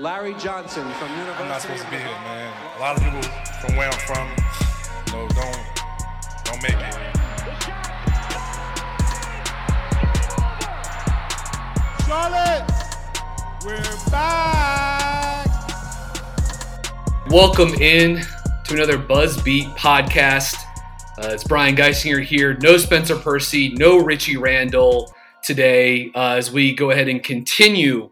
Larry Johnson from University I'm not supposed to be here, man. A lot of people from where I'm from, you know, don't don't make it. Charlotte, we're back. Welcome in to another Buzzbeat podcast. Uh, it's Brian Geisinger here. No Spencer Percy, no Richie Randall today uh, as we go ahead and continue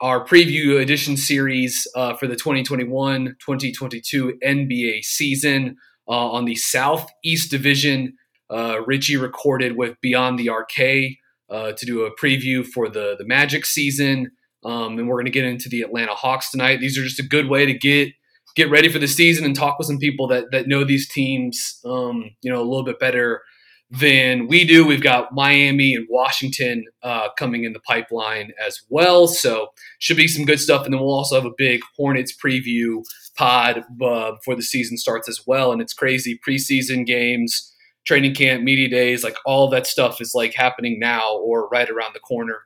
our preview edition series uh, for the 2021 2022 NBA season uh, on the Southeast Division. Uh, Richie recorded with Beyond the Arcade uh, to do a preview for the, the Magic season. Um, and we're going to get into the Atlanta Hawks tonight. These are just a good way to get get ready for the season and talk with some people that that know these teams, um, you know, a little bit better than we do. We've got Miami and Washington uh, coming in the pipeline as well, so should be some good stuff. And then we'll also have a big Hornets preview pod uh, before the season starts as well. And it's crazy preseason games, training camp, media days, like all that stuff is like happening now or right around the corner.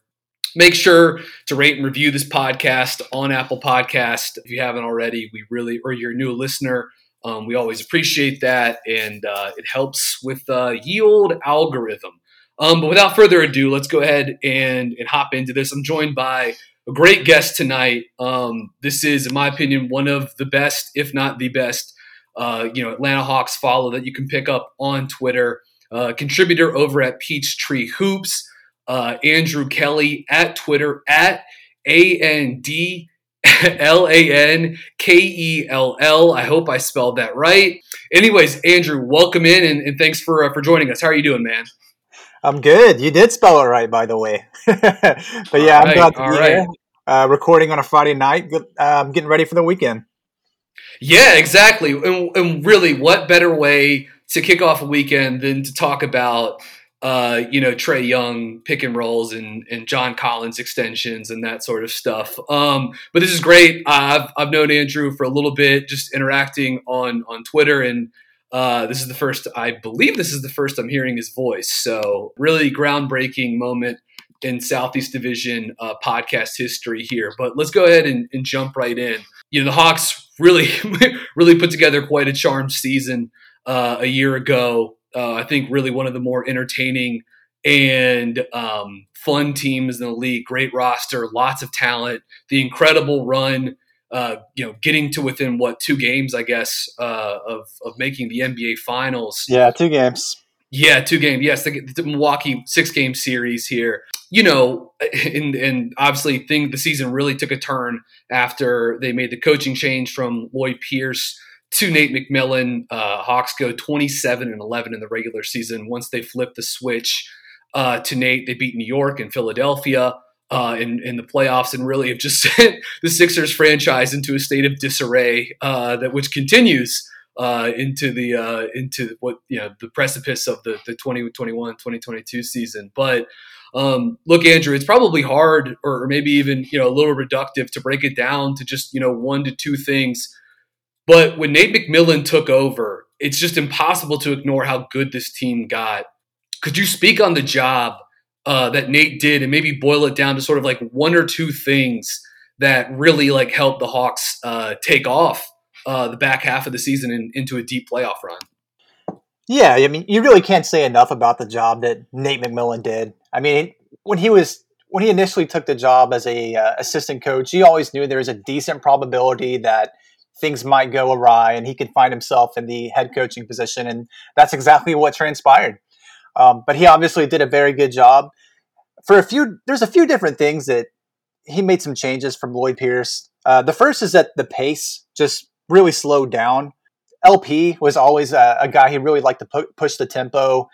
Make sure to rate and review this podcast on Apple Podcast if you haven't already. We really, or you're a new listener, um, we always appreciate that, and uh, it helps with the yield algorithm. Um, but without further ado, let's go ahead and, and hop into this. I'm joined by a great guest tonight. Um, this is, in my opinion, one of the best, if not the best, uh, you know, Atlanta Hawks follow that you can pick up on Twitter. Uh, contributor over at Peachtree Hoops uh, Andrew Kelly at Twitter at A N D L A N K E L L. I hope I spelled that right. Anyways, Andrew, welcome in and, and thanks for uh, for joining us. How are you doing, man? I'm good. You did spell it right, by the way. but yeah, All I'm glad to be all here. Uh, recording on a Friday night. Good- Uh, I'm getting ready for the weekend. Yeah, exactly. And, and really, what better way to kick off a weekend than to talk about, uh, you know, Trae Young pick and rolls and, and John Collins extensions and that sort of stuff. Um, but this is great. I've, I've known Andrew for a little bit, just interacting on on Twitter, and uh, this is the first. I believe this is the first I'm hearing his voice. So really groundbreaking moment in Southeast Division uh, podcast history here. But let's go ahead and, and jump right in. You know, the Hawks really, really put together quite a charmed season uh, a year ago. Uh, I think really one of the more entertaining and um, fun teams in the league. Great roster, lots of talent, the incredible run. Uh, you know, getting to within what two games, I guess, uh, of of making the NBA Finals. Yeah, two games. Yeah, two game. Yes, the, the Milwaukee six game series here. You know, and and obviously, thing the season really took a turn after they made the coaching change from Lloyd Pierce to Nate McMillan. Uh, Hawks go twenty seven and eleven in the regular season. Once they flip the switch uh, to Nate, they beat New York and Philadelphia. Uh, in, in the playoffs, and really have just sent the Sixers franchise into a state of disarray uh, that which continues uh, into the uh, into what you know the precipice of the the 2021 2022 season. But um, look, Andrew, it's probably hard or maybe even you know a little reductive to break it down to just you know one to two things. But when Nate McMillan took over, it's just impossible to ignore how good this team got. could you speak on the job uh, that Nate did and maybe boil it down to sort of like one or two things that really like helped the Hawks uh, take off uh, the back half of the season and into a deep playoff run? Yeah, I mean, you really can't say enough about the job that Nate McMillan did. I mean, when he was when he initially took the job as a uh, assistant coach, he always knew there was a decent probability that things might go awry and he could find himself in the head coaching position, and that's exactly what transpired. Um, but he obviously did a very good job. For a few, there's a few different things that he made some changes from Lloyd Pierce. Uh, the first is that the pace just really slowed down. LP was always a, a guy he really liked to pu- push the tempo.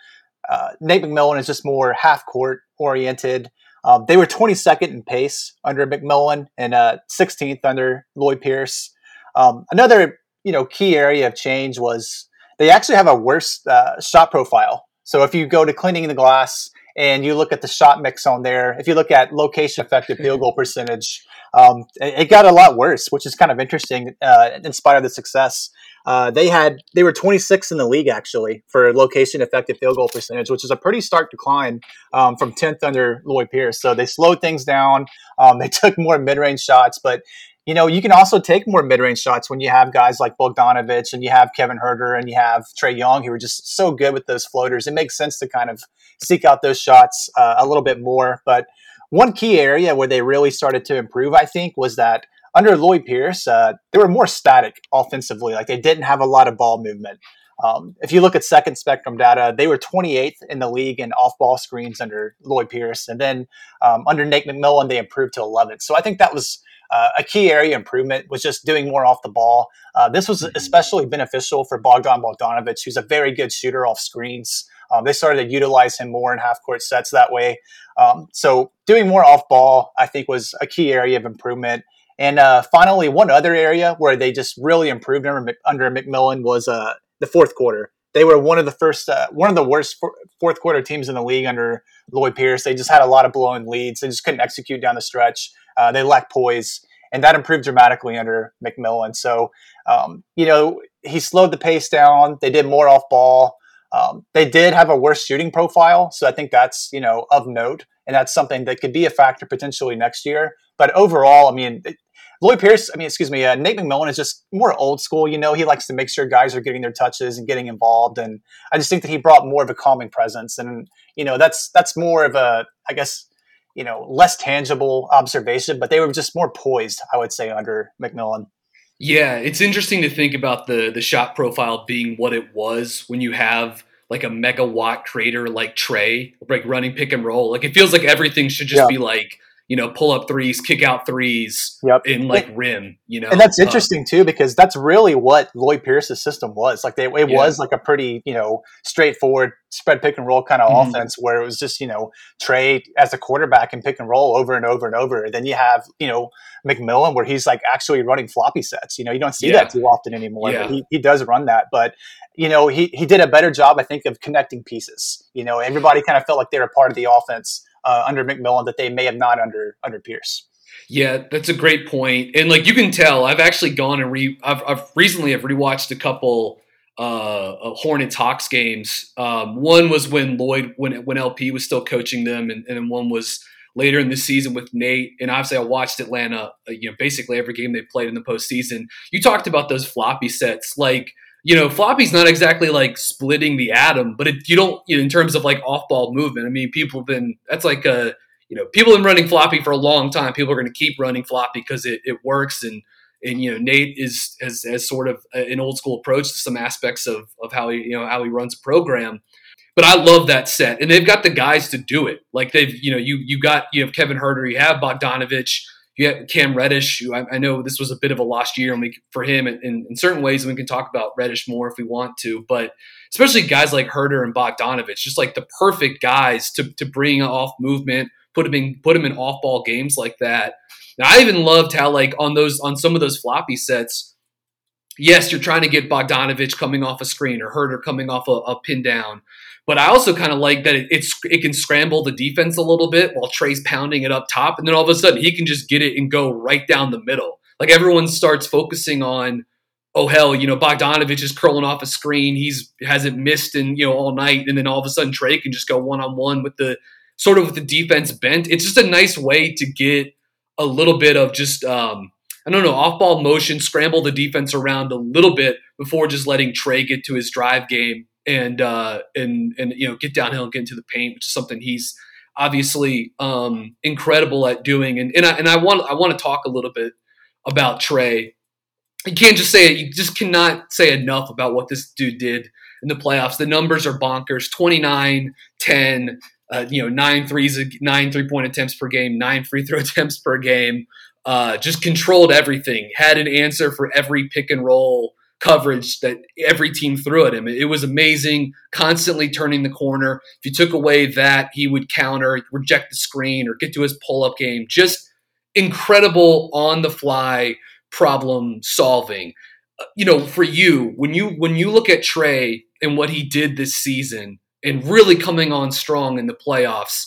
Uh, Nate McMillan is just more half court oriented. Um, they were 22nd in pace under McMillan and uh, 16th under Lloyd Pierce. Um, another you know key area of change was they actually have a worse uh, shot profile. So if you go to cleaning the glass and you look at the shot mix on there, if you look at location effective field goal percentage, um, it, it, got a lot worse, which is kind of interesting uh, in spite of the success. Uh, they had they were 26 in the league actually for location effective field goal percentage, which is a pretty stark decline um, from 10th under Lloyd Pierce. So they slowed things down. Um, they took more mid range shots, but you know you can also take more mid range shots when you have guys like Bogdanovich and you have Kevin Huerter and you have Trae Young who are just so good with those floaters. It makes sense to kind of seek out those shots uh, a little bit more, but. One key area where they really started to improve, I think, was that under Lloyd Pierce, uh, they were more static offensively. Like they didn't have a lot of ball movement. Um, if you look at second spectrum data, they were 28th in the league in off ball screens under Lloyd Pierce. And then um, under Nate McMillan, they improved to 11th. So I think that was uh, a key area improvement was just doing more off the ball. Uh, this was especially beneficial for Bogdan Bogdanovich, who's a very good shooter off screens. Um, they started to utilize him more in half court sets that way. Um, so doing more off ball, I think, was a key area of improvement. And uh, finally, one other area where they just really improved under, under McMillan was uh, the fourth quarter. They were one of the first, uh, one of the worst fourth quarter teams in the league under Lloyd Pierce. They just had a lot of blown leads. They just couldn't execute down the stretch. Uh, they lack poise, and that improved dramatically under McMillan. So, um, you know, he slowed the pace down. They did more off ball. Um, they did have a worse shooting profile, so I think that's you know of note, and that's something that could be a factor potentially next year. But overall, I mean, Lloyd Pierce, I mean, excuse me, uh, Nate McMillan is just more old school. You know, he likes to make sure guys are getting their touches and getting involved, and I just think that he brought more of a calming presence, and you know, that's that's more of a, I guess, you know, less tangible observation, but they were just more poised, I would say, under McMillan. Yeah, it's interesting to think about the the shot profile being what it was when you have like a megawatt creator like Trae, like running pick and roll. Like it feels like everything should just yeah. be like you know, pull up threes, kick out threes yep. in like and, rim, you know. And that's um, interesting um, too, because that's really what Lloyd Pierce's system was. Like they, it yeah. was like a pretty, you know, straightforward spread pick and roll kind of mm-hmm. offense where it was just, you know, Trae as a quarterback and pick and roll over and over and over. And then you have, you know, McMillan where he's like actually running floppy sets. You know, you don't see yeah. that too often anymore, yeah. but he, he does run that. But, you know, he, he did a better job, I think, of connecting pieces. You know, everybody kind of felt like they were part of the offense uh, under McMillan that they may have not under under Pierce. Yeah, that's a great point. And like you can tell, I've actually gone and re I've, I've recently I've rewatched a couple uh, Hornets Hawks games. Um, one was when Lloyd when when LP was still coaching them, and, and one was later in the season with Nate. And obviously, I watched Atlanta. Uh, you know, basically every game they played in the postseason. You talked about those floppy sets, like you know, floppy's not exactly like splitting the atom, but it, you don't, you know, in terms of like off ball movement. I mean, people have been, that's like a, you know, people have been running floppy for a long time. People are going to keep running floppy because it, it works. And, and, you know, Nate is, has, has sort of an old school approach to some aspects of, of how he, you know, how he runs a program. But I love that set. And they've got the guys to do it. Like they've, you know, you, you got, you have Kevin Huerter, you have Bogdanovich, you have Cam Reddish. Who I, I, know this was a bit of a lost year we, for him in, in, in, certain ways, and we can talk about Reddish more if we want to. But especially guys like Huerter and Bogdanovich, just like the perfect guys to, to bring off movement, put him in put him in off ball games like that. And I even loved how like on those on some of those floppy sets, yes, you're trying to get Bogdanovich coming off a screen or Huerter coming off a, a pin down. But I also kind of like that it, it's it can scramble the defense a little bit while Trae's pounding it up top, and then all of a sudden he can just get it and go right down the middle. Like everyone starts focusing on oh hell, you know, Bogdanovich is curling off a screen. He's hasn't missed in you know all night, and then all of a sudden Trae can just go one on one with the sort of with the defense bent. It's just a nice way to get a little bit of just um, I don't know off ball motion, scramble the defense around a little bit before just letting Trae get to his drive game and uh, and and you know get downhill and get into the paint, which is something he's obviously um, incredible at doing. And and I, and I want I want to talk a little bit about Trae. you can't just say it. You just cannot say enough about what this dude did in the playoffs. The numbers are bonkers 29, 10, uh, you know, nine threes, nine three point attempts per game, nine free throw attempts per game. Uh, just controlled everything, had an answer for every pick and roll coverage that every team threw at him. It was amazing, constantly turning the corner. If you took away that, he would counter, reject the screen, or get to his pull up game. Just incredible on the fly problem solving. Uh, you know, for you, when you when you look at Trae and what he did this season and really coming on strong in the playoffs,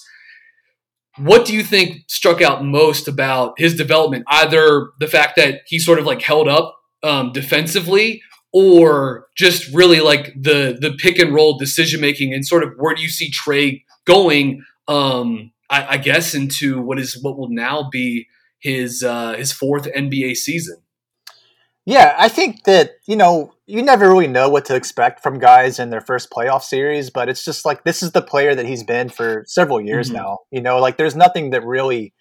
what do you think struck out most about his development? Either the fact that he sort of like held up um, defensively, or just really like the the pick and roll decision making, and sort of where do you see Trae going? Um, I, I guess into what is what will now be his uh, his fourth NBA season. Yeah, I think that you know you never really know what to expect from guys in their first playoff series, but it's just like this is the player that he's been for several years mm-hmm. now. You know, like there's nothing that really,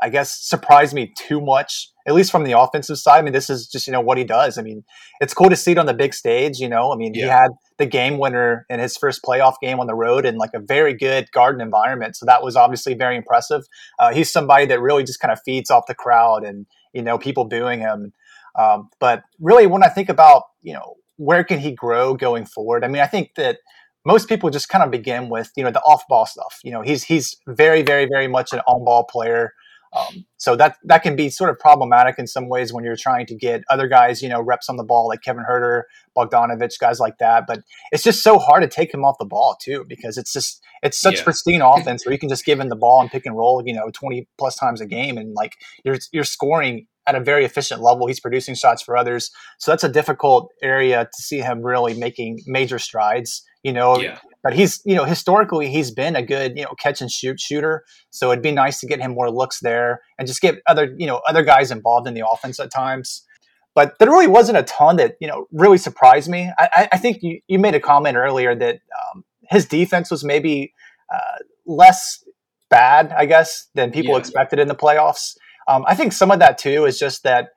I guess, surprised me too much, at least from the offensive side. I mean, this is just you know what he does. I mean, it's cool to see it on the big stage. You know, I mean, yeah. he had the game winner in his first playoff game on the road in like a very good garden environment. So that was obviously very impressive. Uh, he's somebody that really just kind of feeds off the crowd and, you know, people booing him. Um, but really, when I think about, you know, where can he grow going forward? I mean, I think that most people just kind of begin with, you know, the off ball stuff. You know, he's, he's very, very, very much an on ball player. Um, so that that can be sort of problematic in some ways when you're trying to get other guys, you know, reps on the ball like Kevin Huerter, Bogdanovich, guys like that. But it's just so hard to take him off the ball too because it's just it's such yeah. pristine offense where you can just give him the ball and pick and roll, you know, 20 plus times a game and like you're you're scoring at a very efficient level. He's producing shots for others. So that's a difficult area to see him really making major strides. You know, yeah but he's you know historically he's been a good you know catch and shoot shooter so it'd be nice to get him more looks there and just get other you know other guys involved in the offense at times but there really wasn't a ton that you know really surprised me i, I think you, you made a comment earlier that um, his defense was maybe uh, less bad i guess than people yeah. expected in the playoffs um, i think some of that too is just that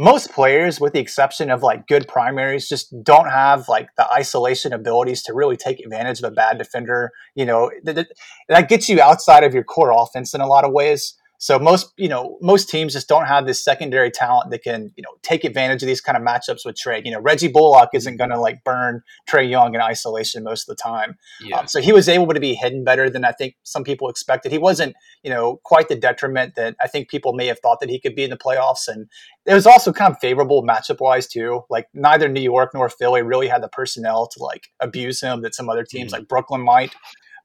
most players, with the exception of like good primaries, just don't have like the isolation abilities to really take advantage of a bad defender. You know, th- th- that gets you outside of your core offense in a lot of ways. So most, you know, most teams just don't have this secondary talent that can, you know, take advantage of these kind of matchups with Trae. You know, Reggie Bullock isn't going to like burn Trae Young in isolation most of the time. Yeah. Um, so he was able to be hidden better than I think some people expected. He wasn't, you know, quite the detriment that I think people may have thought that he could be in the playoffs. And it was also kind of favorable matchup wise too. Like neither New York nor Philly really had the personnel to like abuse him that some other teams mm-hmm. like Brooklyn might.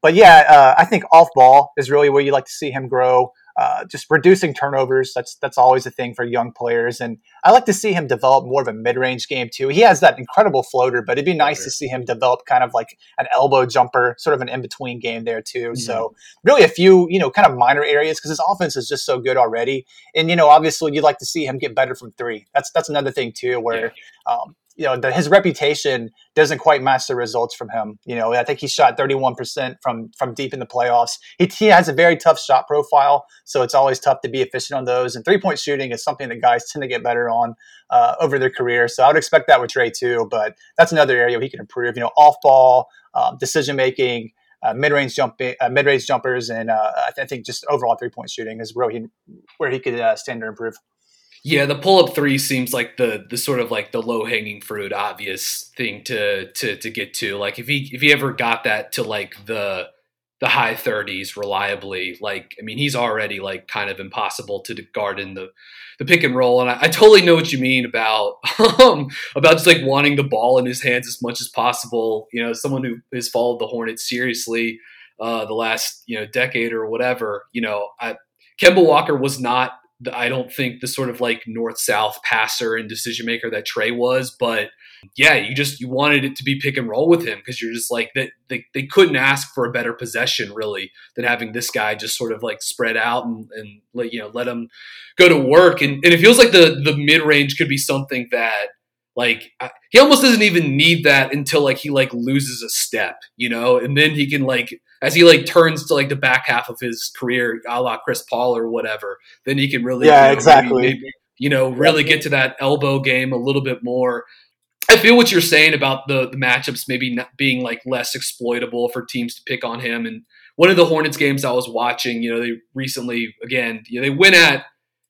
But yeah, uh, I think off ball is really where you like to see him grow. Uh, just reducing turnovers. That's that's always a thing for young players, and I like to see him develop more of a mid-range game too. He has that incredible floater, but it'd be nice to see him develop kind of like an elbow jumper, sort of an in-between game there too. Mm-hmm. So really, a few you know kind of minor areas because his offense is just so good already, and you know obviously you'd like to see him get better from three. That's that's another thing too, where yeah. um, you know the, his reputation doesn't quite match the results from him. You know, I think he shot 31% from from deep in the playoffs. He, he has a very tough shot profile, so it's always tough to be efficient on those. And three point shooting is something that guys tend to get better on uh, over their career. So I would expect that with Trae too. But that's another area he can improve. You know, off ball um, decision making. Uh, mid-range jump, uh, mid-range jumpers, and uh, I, th- I, think just overall three-point shooting is where he where he could uh, stand to improve. Yeah, the pull up three seems like the the sort of like the low hanging fruit, obvious thing to to to get to. Like if he if he ever got that to like the the high 30s reliably, like I mean he's already like kind of impossible to guard in the the pick and roll. And I, I totally know what you mean about um, about just like wanting the ball in his hands as much as possible. You know, someone who has followed the Hornets seriously uh, the last you know decade or whatever. You know, I, Kemba Walker was not I don't think the sort of like north south passer and decision maker that Trae was, but yeah, you just you wanted it to be pick and roll with him because you're just like that they, they couldn't ask for a better possession really than having this guy just sort of like spread out and, and let you know let him go to work. And, and it feels like the the mid range could be something that like he almost doesn't even need that until like he like loses a step, you know, and then he can like as he like turns to like the back half of his career, a la Chris Paul or whatever, then he can really yeah you know, exactly maybe, maybe, you know really get to that elbow game a little bit more. I feel what you're saying about the the matchups maybe not being like less exploitable for teams to pick on him. And one of the Hornets games I was watching, you know, they recently again, you know, they went at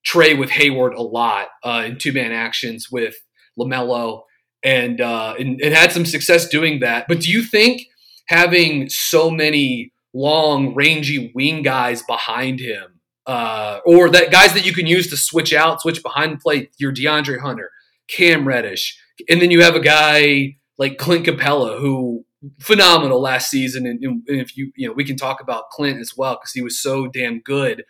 Trae with Hayward a lot uh, in two man actions with LaMelo, and, uh, and and had some success doing that. But do you think having so many long, rangy wing guys behind him, uh, or that guys that you can use to switch out, switch behind the plate, your DeAndre Hunter, Cam Reddish, and then you have a guy like Clint Capela who phenomenal last season, and, and if you you know we can talk about Clint as well because he was so damn good.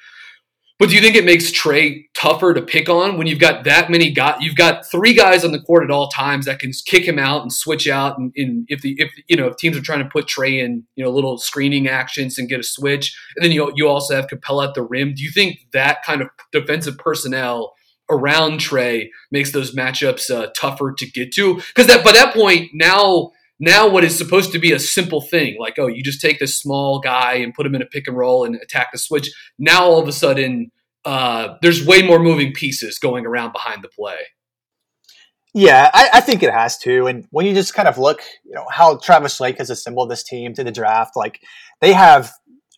But do you think it makes Trae tougher to pick on when you've got that many guys? You've got three guys on the court at all times that can kick him out and switch out. And, and, if the if you know if teams are trying to put Trae in you know little screening actions and get a switch, and then you you also have Capela at the rim. Do you think that kind of defensive personnel around Trae makes those matchups uh, tougher to get to? Because that by that point now now what is supposed to be a simple thing like oh you just take this small guy and put him in a pick and roll and attack the switch. Now all of a sudden uh, there's way more moving pieces going around behind the play. Yeah I, I, think it has to. And when you just kind of look you know how travis Schlenk has assembled this team to the draft like they have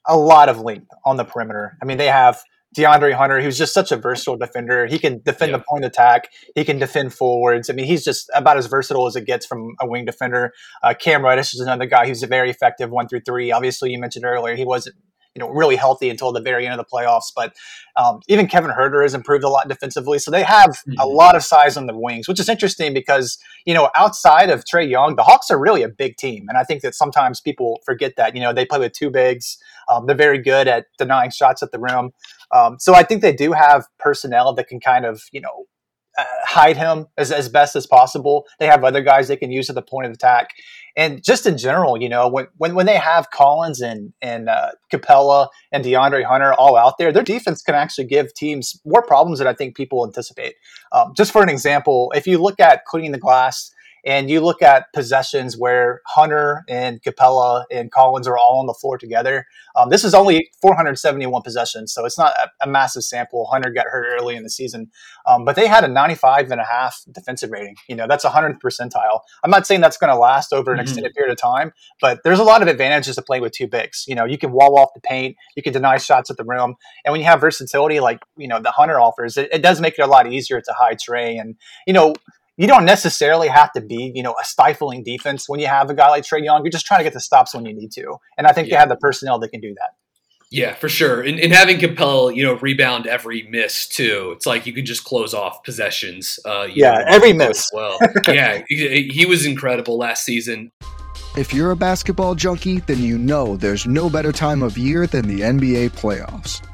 a lot of length on the perimeter. I mean they have DeAndre Hunter, who's just such a versatile defender. He can defend yeah. the point attack. He can defend forwards. I mean, he's just about as versatile as it gets from a wing defender. Uh, Cam Reddish is another guy who's a very effective one through three. Obviously, you mentioned earlier he wasn't you know really healthy until the very end of the playoffs. But um, even Kevin Huerter has improved a lot defensively, so they have mm-hmm. a lot of size on the wings, which is interesting because you know outside of Trae Young, the Hawks are really a big team, and I think that sometimes people forget that. You know, they play with two bigs. Um, they're very good at denying shots at the rim. Um, so I think they do have personnel that can kind of you know uh, hide him as, as best as possible. They have other guys they can use at the point of attack and just in general, you know, when when, when they have Collins and and uh, Capela and DeAndre Hunter all out there, their defense can actually give teams more problems than I think people anticipate. Um, just for an example, if you look at cleaning the glass and you look at possessions where Hunter and Capela and Collins are all on the floor together. Um, this is only 471 possessions, so it's not a, a, massive sample. Hunter got hurt early in the season, um, but they had a 95 and a half defensive rating. You know, that's a 100th percentile. I'm not saying that's going to last over an mm-hmm. extended period of time, but there's a lot of advantages to playing with two bigs. You know, you can wall off the paint, you can deny shots at the rim, and when you have versatility like you know the Hunter offers, it, it does make it a lot easier to hide Trae. And you know, you don't necessarily have to be, you know, a stifling defense when you have a guy like Trae Young. You're just trying to get the stops when you need to. And I think yeah. they have the personnel that can do that. Yeah, for sure. And, and having Capela, you know, rebound every miss too. It's like you can just close off possessions. Uh, yeah, know, every miss. Well, yeah, he, he was incredible last season. If you're a basketball junkie, then you know there's no better time of year than the NBA playoffs.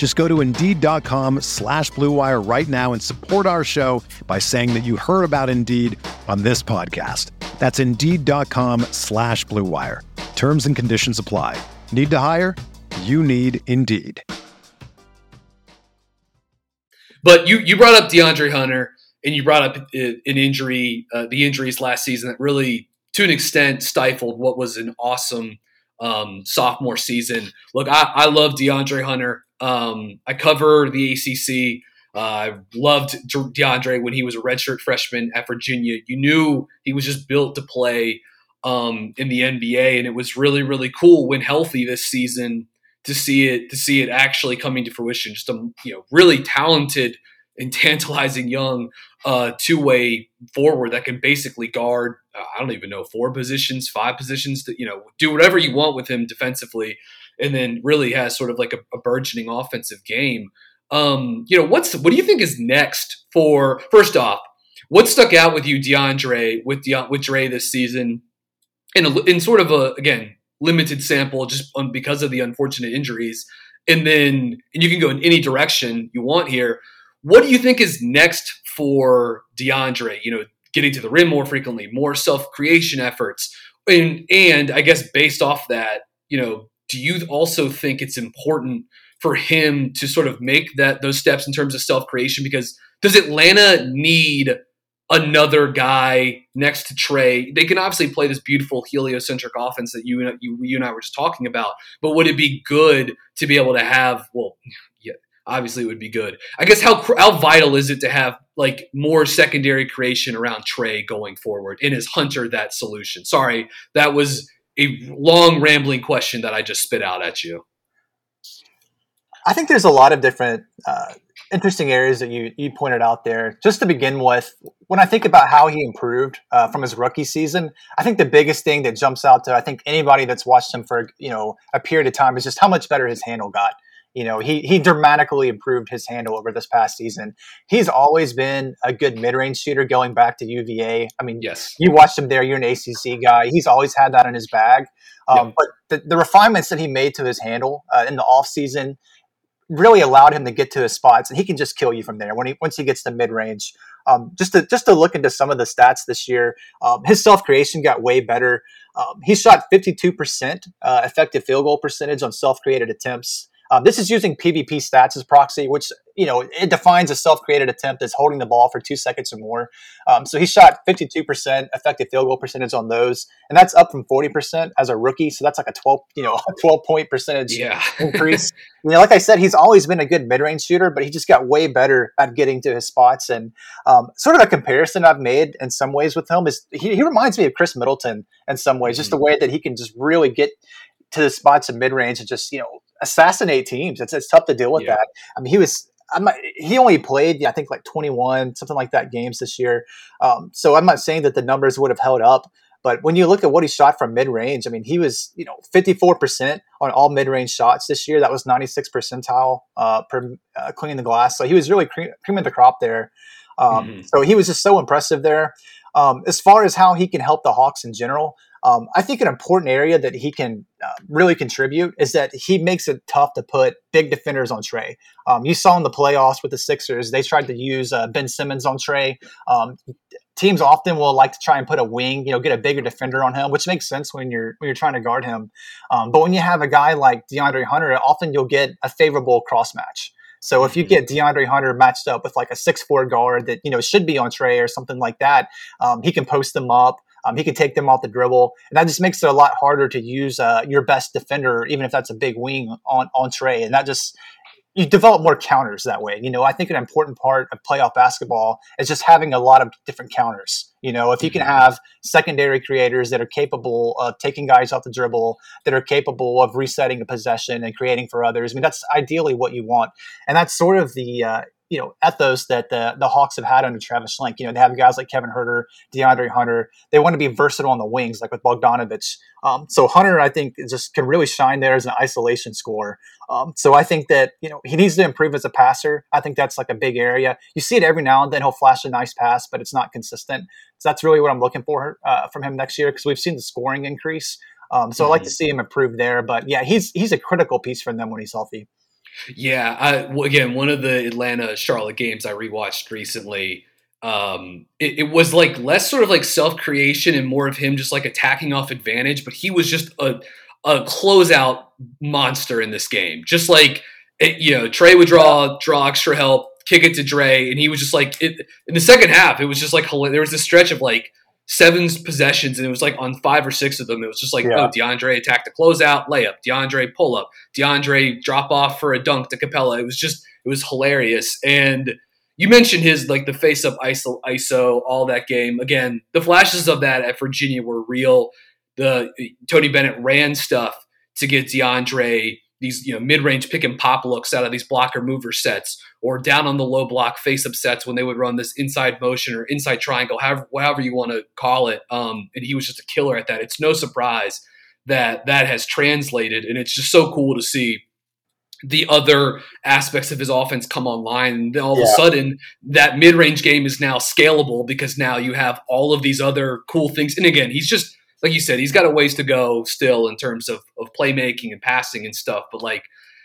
Just go to Indeed.com slash BlueWire right now and support our show by saying that you heard about Indeed on this podcast. That's Indeed.com slash BlueWire. Terms and conditions apply. Need to hire? You need Indeed. But you you brought up DeAndre Hunter and you brought up uh, an injury, uh, the injuries last season that really, to an extent, stifled what was an awesome um, sophomore season. Look, I, I love DeAndre Hunter. Um, I cover the ACC. Uh, I loved DeAndre when he was a redshirt freshman at Virginia. You knew he was just built to play um, in the NBA, and it was really, really cool when healthy this season to see it to see it actually coming to fruition. Just a you know really talented and tantalizing young uh, two way forward that can basically guard uh, I don't even know four positions, five positions to you know do whatever you want with him defensively, and then really has sort of like a, a burgeoning offensive game. Um, you know what's what do you think is next for first off? What stuck out with you, DeAndre, with De- with Dre this season, in a, in sort of a again limited sample, just because of the unfortunate injuries, and then and you can go in any direction you want here what do you think is next for DeAndre? You know, getting to the rim more frequently, more self creation efforts, and and I guess based off that, you know, do you also think it's important for him to sort of make that those steps in terms of self creation? Because does Atlanta need another guy next to Trae? They can obviously play this beautiful heliocentric offense that you you you and I were just talking about, but would it be good to be able to have well? yeah, obviously it would be good. I guess how how vital is it to have like more secondary creation around Trae going forward? And is Hunter that solution? Sorry, that was a long rambling question that I just spit out at you. I think there's a lot of different uh, interesting areas that you you pointed out there. Just to begin with, when I think about how he improved uh, from his rookie season, I think the biggest thing that jumps out to I think anybody that's watched him for you know a period of time is just how much better his handle got. You know, he he dramatically improved his handle over this past season. He's always been a good mid-range shooter going back to UVA. I mean, yes, you watched him there. You're an ACC guy. He's always had that in his bag. Um, yeah. But the, the, refinements that he made to his handle uh, in the offseason really allowed him to get to his spots, and he can just kill you from there when he once he gets to mid-range. Um, just to just to look into some of the stats this year, um, his self creation got way better. Um, he shot 52% uh, effective field goal percentage on self created attempts. Um, this is using PBP stats as proxy, which you know it defines a self-created attempt as holding the ball for two seconds or more. Um, so he shot 52% effective field goal percentage on those, and that's up from 40% as a rookie. So that's like a 12, you know, 12 point percentage yeah. increase. You know, like I said, he's always been a good mid-range shooter, but he just got way better at getting to his spots. And um, sort of a comparison I've made in some ways with him is he, he reminds me of Khris Middleton in some ways, mm-hmm. just the way that he can just really get to the spots in mid range and just you know assassinate teams. It's it's tough to deal with yeah. that. I mean, he was. I'm not, he only played, I think, like 21, something like that, games this year. Um, so I'm not saying that the numbers would have held up, but when you look at what he shot from mid range, I mean, he was, you know, 54% on all mid range shots this year. That was 96 percentile uh, per uh, cleaning the glass. So he was really cream, cream of the crop there. Um, mm-hmm. So he was just so impressive there. Um, as far as how he can help the Hawks in general, um, I think an important area that he can uh, really contribute is that he makes it tough to put big defenders on Trae. Um, you saw in the playoffs with the Sixers, they tried to use uh, Ben Simmons on Trae. Um, teams often will like to try and put a wing, you know, get a bigger defender on him, which makes sense when you're when you're trying to guard him. Um, but when you have a guy like DeAndre Hunter, often you'll get a favorable cross match. So if you mm-hmm. get DeAndre Hunter matched up with like a six four guard that you know should be on Trae or something like that, um, he can post them up. Um, he can take them off the dribble, and that just makes it a lot harder to use uh, your best defender, even if that's a big wing on on Trae. And that just you develop more counters that way. You know, I think an important part of playoff basketball is just having a lot of different counters. You know, if you can have secondary creators that are capable of taking guys off the dribble, that are capable of resetting a possession and creating for others, I mean, that's ideally what you want. And that's sort of the, uh, you know ethos that the the Hawks have had under Travis Schlenk. You know, they have guys like Kevin Huerter, DeAndre Hunter. They want to be versatile on the wings, like with Bogdanovich. Um, so Hunter, I think, just can really shine there as an isolation scorer. Um, so I think that you know he needs to improve as a passer. I think that's like a big area. You see it every now and then. He'll flash a nice pass, but it's not consistent. So that's really what I'm looking for uh, from him next year because we've seen the scoring increase. Um, so mm-hmm. I like to see him improve there. But yeah, he's he's a critical piece for them when he's healthy. Yeah, I, again, one of the Atlanta Charlotte games I rewatched recently, um, it, it, was like less sort of like self creation and more of him just like attacking off advantage. But he was just a a closeout monster in this game. Just like it, you know, Trae would draw draw extra help, kick it to Dre, and he was just like it, in the second half. It was just like there was this stretch of like seven possessions, and it was like on five or six of them, it was just like, yeah. oh, DeAndre attacked the closeout, layup, DeAndre pull up, DeAndre drop off for a dunk to Capela. It was just, it was hilarious. And you mentioned his like the face up ISO, ISO, all that game. Again, the flashes of that at Virginia were real. The Tony Bennett ran stuff to get DeAndre these you know mid-range pick and pop looks out of these blocker mover sets or down on the low block face up sets when they would run this inside motion or inside triangle however, however you want to call it um, and he was just a killer at that it's no surprise that that has translated and it's just so cool to see the other aspects of his offense come online and then all yeah. of a sudden that mid-range game is now scalable because now you have all of these other cool things and again he's just like you said, he's got a ways to go still in terms of of playmaking and passing and stuff. But like,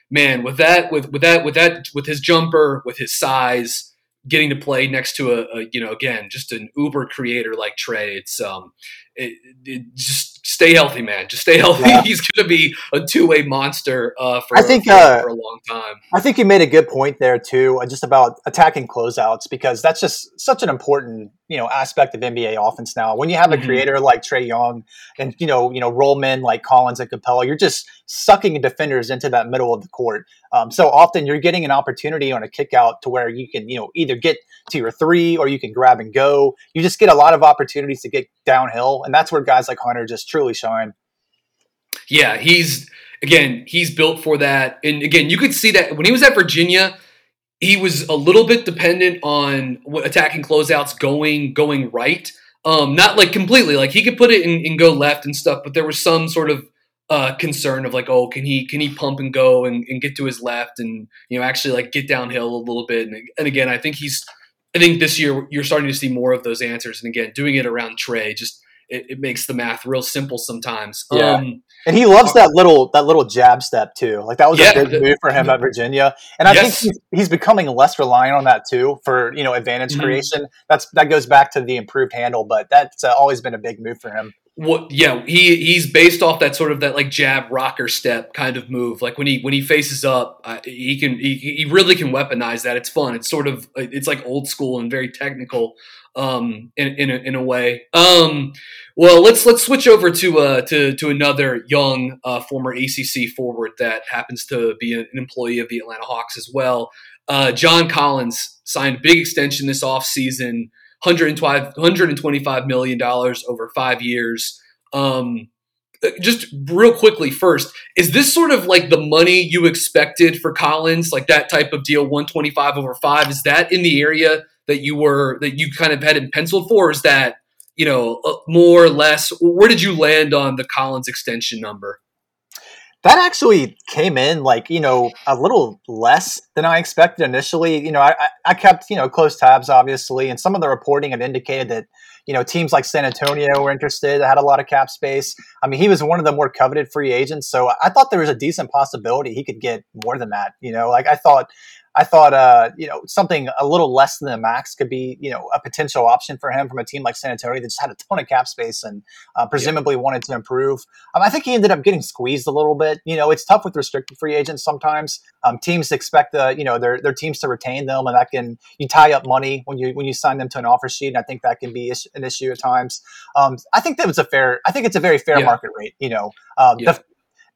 man, with that, with with that, with that, with his jumper, with his size, getting to play next to a, a you know, again, just an uber creator like Trae, it's um, it, it just stay healthy, man. Just stay healthy. Yeah. He's going to be a two way monster uh, for, I think, for, uh, for, a long time. I think you made a good point there too, just about attacking closeouts because that's just such an important you know aspect of NBA offense now. When you have a mm-hmm. creator like Trae Young and you know you know roll men like Collins and Capella, you're just sucking defenders into that middle of the court. Um, so often you're getting an opportunity on a kick out to where you can you know either get to your three or you can grab and go. You just get a lot of opportunities to get downhill, and that's where guys like Hunter just truly shine. Yeah, he's again, he's built for that. And again, you could see that when he was at Virginia, he was a little bit dependent on attacking closeouts going going right. Um, not like completely, like he could put it in and go left and stuff, but there was some sort of uh, concern of like, oh, can he can he pump and go and, and get to his left and you know actually like get downhill a little bit. And, and again, I think he's I think this year you're starting to see more of those answers. And again, doing it around Trae just it, it, makes the math real simple sometimes. Yeah. Um, and he loves that little that little jab step too. Like that was yeah, a big move for him at Virginia. And I yes. think he's, he's, becoming less reliant on that too for you know advantage mm-hmm. creation. That's that goes back to the improved handle, but that's uh, always been a big move for him. What? Yeah, he he's based off that sort of that like jab rocker step kind of move. Like when he when he faces up, uh, he can he, he really can weaponize that. It's fun. It's sort of it's like old school and very technical um, in in a, in a way. Um, well, let's let's switch over to uh, to to another young uh, former ACC forward that happens to be an employee of the Atlanta Hawks as well. Uh, John Collins signed a big extension this offseason, 125 million dollars over five years. Um, just real quickly first is this sort of like the money you expected for collins like that type of deal 125 over 5 is that in the area that you were that you kind of had it penciled for? is that you know uh, more or less? Where did you land on the Collins extension number? That actually came in like you know a little less than I expected initially. You know, I, I kept you know close tabs obviously, and some of the reporting had indicated that you know teams like San Antonio were interested, had a lot of cap space. I mean, he was one of the more coveted free agents, so I thought there was a decent possibility he could get more than that. You know, like I thought I thought, uh, you know, something a little less than the max could be, you know, a potential option for him from a team like San Antonio that just had a ton of cap space and uh, presumably yeah. wanted to improve. Um, I think he ended up getting squeezed a little bit. You know, it's tough with restricted free agents sometimes. Um, teams expect the, you know, their their teams to retain them, and that can you tie up money when you when you sign them to an offer sheet. And I think that can be an issue at times. Um, I think that was a fair. I think it's a very fair yeah. market rate. You know, um, the,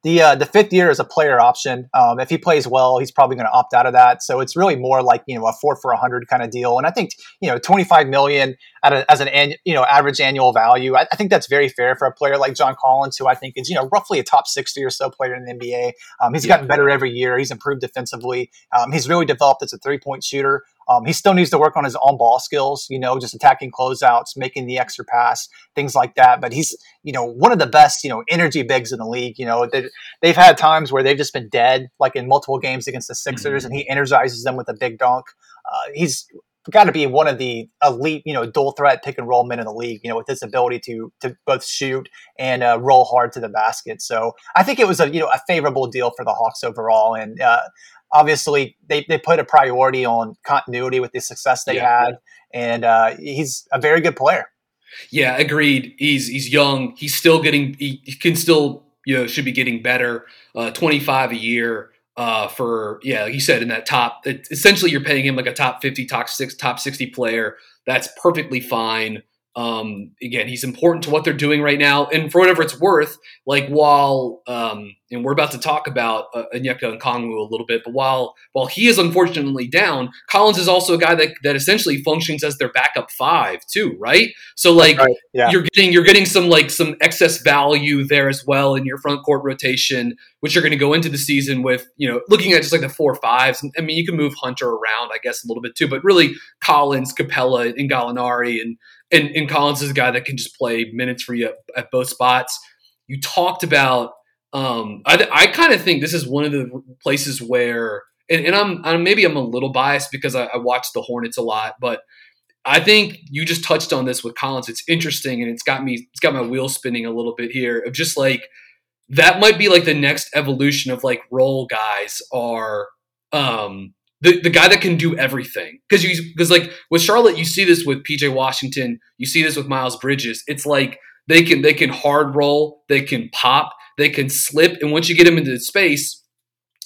the uh, the fifth year is a player option. Um, if he plays well, he's probably going to opt out of that. So it's really more like you know a four for a hundred kind of deal. And I think you know twenty five million at a, as an an, you know average annual value. I, I, think that's very fair for a player like John Collins, who I think is you know roughly a top sixty or so player in the NBA. Um, he's yeah. gotten better every year. He's improved defensively. Um, he's really developed as a three point shooter. Um, he still needs to work on his on ball skills, you know, just attacking close-outs, making the extra pass, things like that. But he's, you know, one of the best, you know, energy bigs in the league. You know, they, they've had times where they've just been dead, like in multiple games against the Sixers, mm-hmm. and he energizes them with a big dunk. Uh, he's got to be one of the elite, you know, dual threat pick and roll men in the league. You know, with his ability to to both shoot and uh, roll hard to the basket. So I think it was a you know a favorable deal for the Hawks overall. And uh, obviously they, they put a priority on continuity with the success they yeah. had, and uh, he's a very good player. Yeah, agreed. He's he's young. He's still getting. He, he can still you know should be getting better. Uh, Twenty five a year uh, for yeah, like you said in that top. It, essentially, you're paying him like a top fifty, top six, top sixty player. That's perfectly fine. Um, again, he's important to what they're doing right now, and for whatever it's worth, like while um, and we're about to talk about uh, Onyeka Okongwu a little bit, but while while he is unfortunately down, Collins is also a guy that that essentially functions as their backup five too, right? So like right. Yeah. you're getting you're getting some like some excess value there as well in your front court rotation, which you're going to go into the season with, you know, looking at just like the four fives. I mean, you can move Hunter around, I guess, a little bit too, but really Collins, Capela, and Gallinari and and, and Collins is a guy that can just play minutes for you at, at both spots. You talked about. Um, I, I kind of think this is one of the places where, and, and I'm, I'm, maybe I'm a little biased because I, I watch the Hornets a lot, but I think you just touched on this with Collins. It's interesting, and it's got me, it's got my wheels spinning a little bit here of just like that might be like the next evolution of like role guys are um the, the guy that can do everything. Because you because like with Charlotte you see this with PJ Washington you see this with Miles Bridges. It's like they can they can hard roll they can pop they can slip and once you get them into space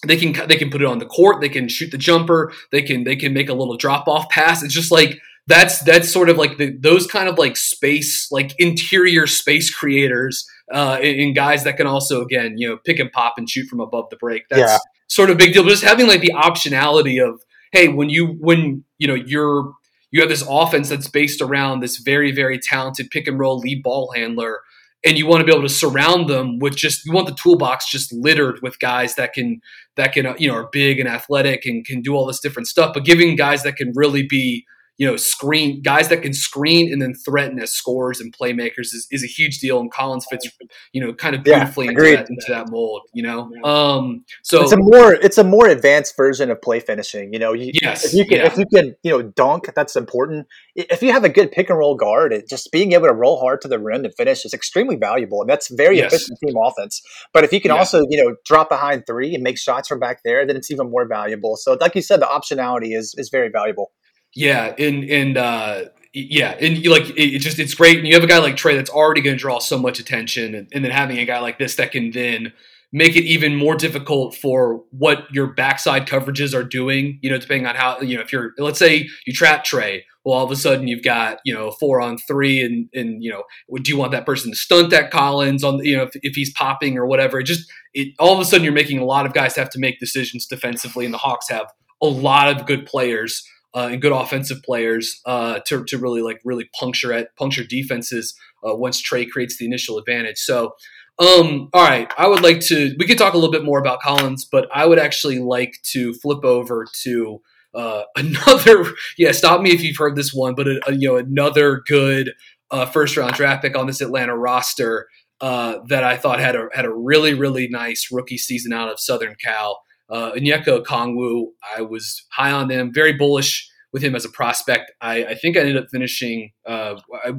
they can they can put it on the court they can shoot the jumper they can they can make a little drop off pass. It's just like that's that's sort of like the, those kind of like space like interior space creators uh, and, guys that can also again you know pick and pop and shoot from above the break that's yeah sort of big deal. But just having like the optionality of hey, when you when you know you're you have this offense that's based around this very very talented pick and roll lead ball handler and you want to be able to surround them with just you want the toolbox just littered with guys that can that can uh, you know are big and athletic and can do all this different stuff but giving guys that can really be you know, screen guys that can screen and then threaten as scorers and playmakers is, is a huge deal. And Collins fits, you know, kind of beautifully yeah, into, that, into that mold. You know, um, so it's a more it's a more advanced version of play finishing. You know, you, yes, if you can yeah. if you can you know dunk, that's important. If you have a good pick and roll guard, it, just being able to roll hard to the rim and finish is extremely valuable, and that's very yes. efficient team offense. But if you can yeah. also you know drop behind three and make shots from back there, then it's even more valuable. So, like you said, the optionality is is very valuable. Yeah, and and uh, yeah, and you like it, just it's great. And you have a guy like Trae that's already going to draw so much attention, and, and then having a guy like this that can then make it even more difficult for what your backside coverages are doing. You know, depending on how you know if you're let's say you trap Trae, well, all of a sudden you've got you know four on three, and and you know do you want that person to stunt that Collins on you know if, if he's popping or whatever? It just it all of a sudden you're making a lot of guys have to make decisions defensively, and the Hawks have a lot of good players uh, and good offensive players uh, to, to really like really puncture at puncture defenses uh, once Trae creates the initial advantage. So, um, all right, I would like to. We could talk a little bit more about Collins, but I would actually like to flip over to uh, another. Yeah, stop me if you've heard this one, but a, a, you know another good uh, first round draft pick on this Atlanta roster. Uh, that I thought had a had a really really nice rookie season out of Southern Cal. Uh, Onyeka Okongwu, I was high on them, very bullish with him as a prospect. I, I think I ended up finishing. Uh, I,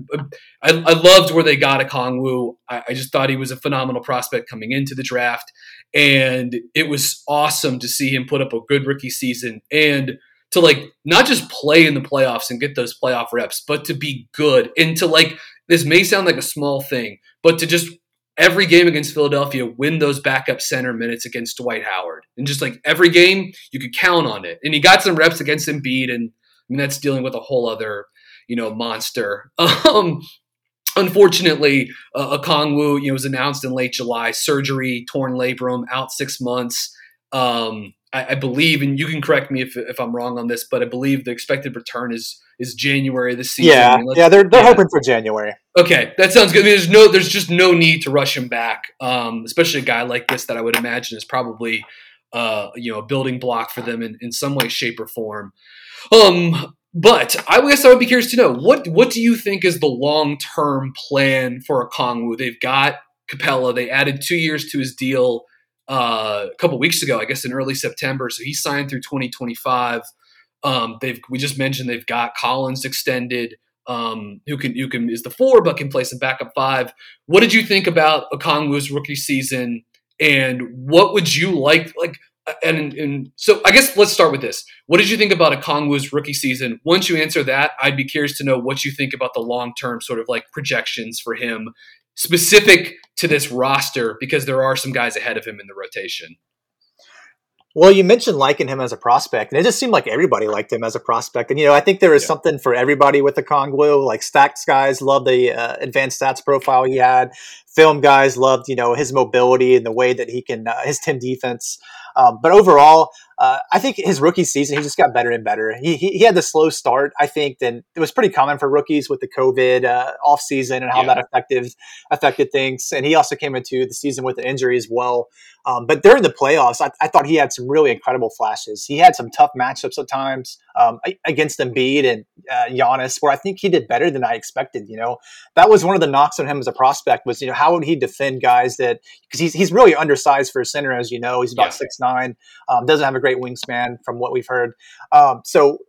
I, I, loved where they got Okongwu. I, I just thought he was a phenomenal prospect coming into the draft, and it was awesome to see him put up a good rookie season and to like not just play in the playoffs and get those playoff reps, but to be good and to like this may sound like a small thing, but to just every game against Philadelphia, win those backup center minutes against Dwight Howard. And just like every game, you could count on it. And he got some reps against Embiid, and I mean, that's dealing with a whole other, you know, monster. Um, unfortunately, uh, Okongwu, you know, was announced in late July, surgery, torn labrum, out six months. Um, I, I, believe, and you can correct me if, if I'm wrong on this, but I believe the expected return is is January this season. Yeah, I mean, yeah, they're they're yeah. hoping for January. Okay, that sounds good. I mean, there's no there's just no need to rush him back, um, especially a guy like this that I would imagine is probably uh, you know a building block for them in, in some way, shape, or form. Um, but I guess I would be curious to know what what do you think is the long term plan for Okongwu? They've got Capela. They added two years to his deal uh, a couple weeks ago, I guess in early September. So he signed through 2025. Um, they've we just mentioned they've got Collins extended, um, who can who can is the four but can play some backup five. What did you think about Okongwu's rookie season, and what would you like like? and, and so I guess let's start with this. What did you think about Okongwu's rookie season? Once you answer that, I'd be curious to know what you think about the long term sort of like projections for him, specific to this roster, because there are some guys ahead of him in the rotation. Well, you mentioned liking him as a prospect, and it just seemed like everybody liked him as a prospect. And you know, I think there is yeah. something for everybody with the Okongwu. Like stats guys love the uh, advanced stats profile he had. Film guys loved, you know, his mobility and the way that he can uh, his ten defense. Um, but overall, uh, I think his rookie season, he just got better and better. He, he, he, had the slow start, I think, then it was pretty common for rookies with the COVID uh, off season and how yeah. that affected affected things. And he also came into the season with an injury as well. Um, but during the playoffs, I, I, thought he had some really incredible flashes. He had some tough matchups at times um, against Embiid and uh, Giannis, where I think he did better than I expected. You know, that was one of the knocks on him as a prospect was, you know, how would he defend guys that because he's he's really undersized for a center, as you know, he's about six yeah. nine, um, doesn't have a great wingspan from what we've heard. Um, so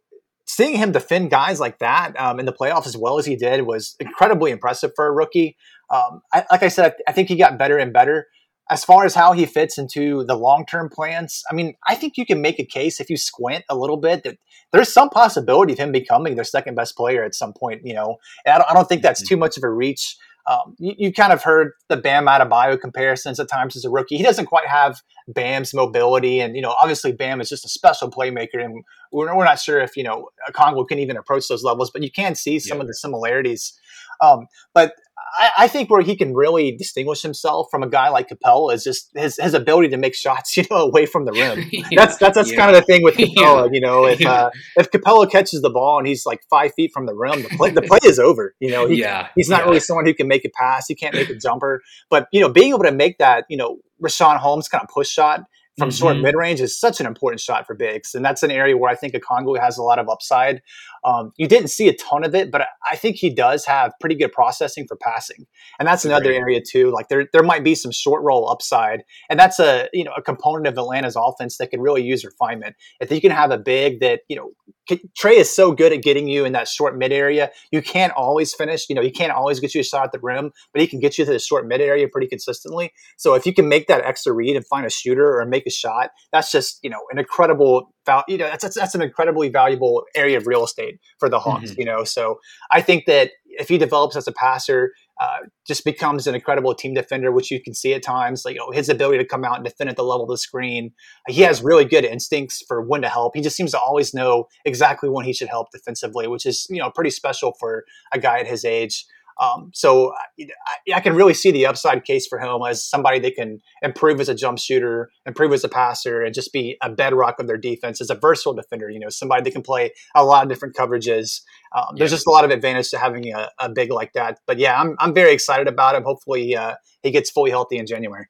seeing him defend guys like that um, in the playoffs as well as he did was incredibly impressive for a rookie. Um, I, like I said, I think he got better and better. As far as how he fits into the long term plans, I mean, I think you can make a case if you squint a little bit that there's some possibility of him becoming their second best player at some point. You know, I don't, I don't think that's mm-hmm. too much of a reach. Um, you, you, kind of heard the Bam Adebayo comparisons at times as a rookie. He doesn't quite have Bam's mobility, and you know, obviously Bam is just a special playmaker, and we're, we're not sure if you know Okongwu can even approach those levels, but you can see some yeah. of the similarities. Um, but I, I, think where he can really distinguish himself from a guy like Capela is just his, his ability to make shots, you know, away from the rim. yeah. That's that's that's yeah. kind of the thing with Capela. Yeah. You know, if uh, if Capela catches the ball and he's like five feet from the rim, the play the play is over. You know, he, yeah, he's not really someone who can make a pass. He can't make a jumper, but you know, being able to make that, you know, Richaun Holmes kind of push shot from mm-hmm. short mid range is such an important shot for bigs, and that's an area where I think Okongwu has a lot of upside. Um, you didn't see a ton of it, but I think he does have pretty good processing for passing, and that's, that's another great. area too. Like there, there might be some short roll upside, and that's a you know a component of Atlanta's offense that can really use refinement. If you can have a big that you know Trae is so good at getting you in that short mid area. You can't always finish. You know, he can't always get you a shot at the rim, but he can get you to the short mid area pretty consistently. So if you can make that extra read and find a shooter or make a shot, that's just you know an incredible. You know, that's that's, that's an incredibly valuable area of real estate for the Hawks. Mm-hmm. You know, so I think that if he develops as a passer, uh, just becomes an incredible team defender, which you can see at times. Like you know, his ability to come out and defend at the level of the screen. He has really good instincts for when to help. He just seems to always know exactly when he should help defensively, which is you know pretty special for a guy at his age. Um, so I, I, can really see the upside case for him as somebody that can improve as a jump shooter, improve as a passer, and just be a bedrock of their defense as a versatile defender. You know, somebody that can play a lot of different coverages. Um, there's just a lot of advantage to having a, a, big like that. But yeah, I'm, I'm very excited about him. Hopefully, uh, he gets fully healthy in January.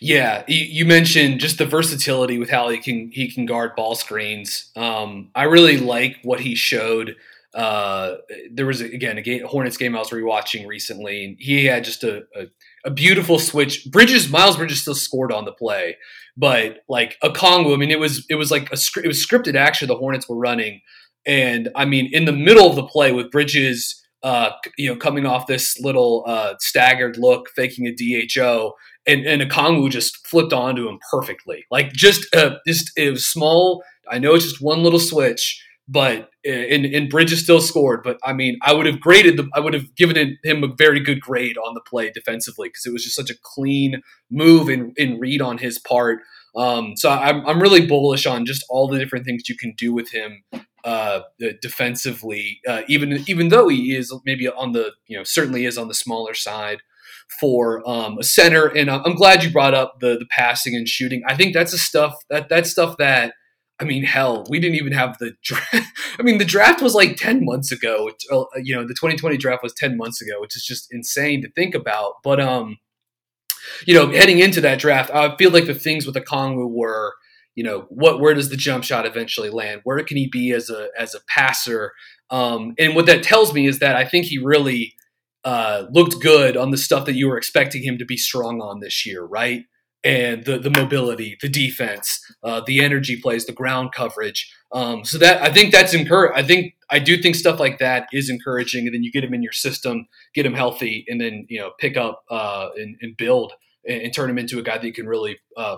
Yeah, you mentioned just the versatility with how he can he can guard ball screens. Um, I really like what he showed uh, there was again a game, Hornets game I was rewatching recently, and he had just a, a, a beautiful switch. Bridges, Miles Bridges still scored on the play, but like Okongwu, I mean, it was it was like a it was scripted action the Hornets were running, and I mean, in the middle of the play with Bridges, uh, you know, coming off this little uh, staggered look, faking a DHO, and and Okongwu just flipped onto him perfectly, like just uh, just it was small. I know it's just one little switch but and, and Bridges still scored. But I mean, I would have graded the, I would have given him a very good grade on the play defensively because it was just such a clean move and, and read on his part. Um, so I'm, I'm really bullish on just all the different things you can do with him uh, defensively, uh, even even though he is maybe on the you know certainly is on the smaller side for um, a center. And I'm glad you brought up the the passing and shooting. I think that's a stuff that that's stuff that I mean, hell, we didn't even have the draft. I mean, the draft was like 10 months ago. Uh, you know, the 2020 draft was 10 months ago, which is just insane to think about. But, um, you know, heading into that draft, I feel like the things with the Okongwu were, you know, what where does the jump shot eventually land? Where can he be as a as a passer? Um, and what that tells me is that I think he really uh, looked good on the stuff that you were expecting him to be strong on this year, right? And the the mobility, the defense, uh, the energy plays, the ground coverage. Um, so that I think that's encourage. I think I do think stuff like that is encouraging, and then you get him in your system, get him healthy, and then you know pick up uh, and, and, build and, and, turn him into a guy that you can really uh,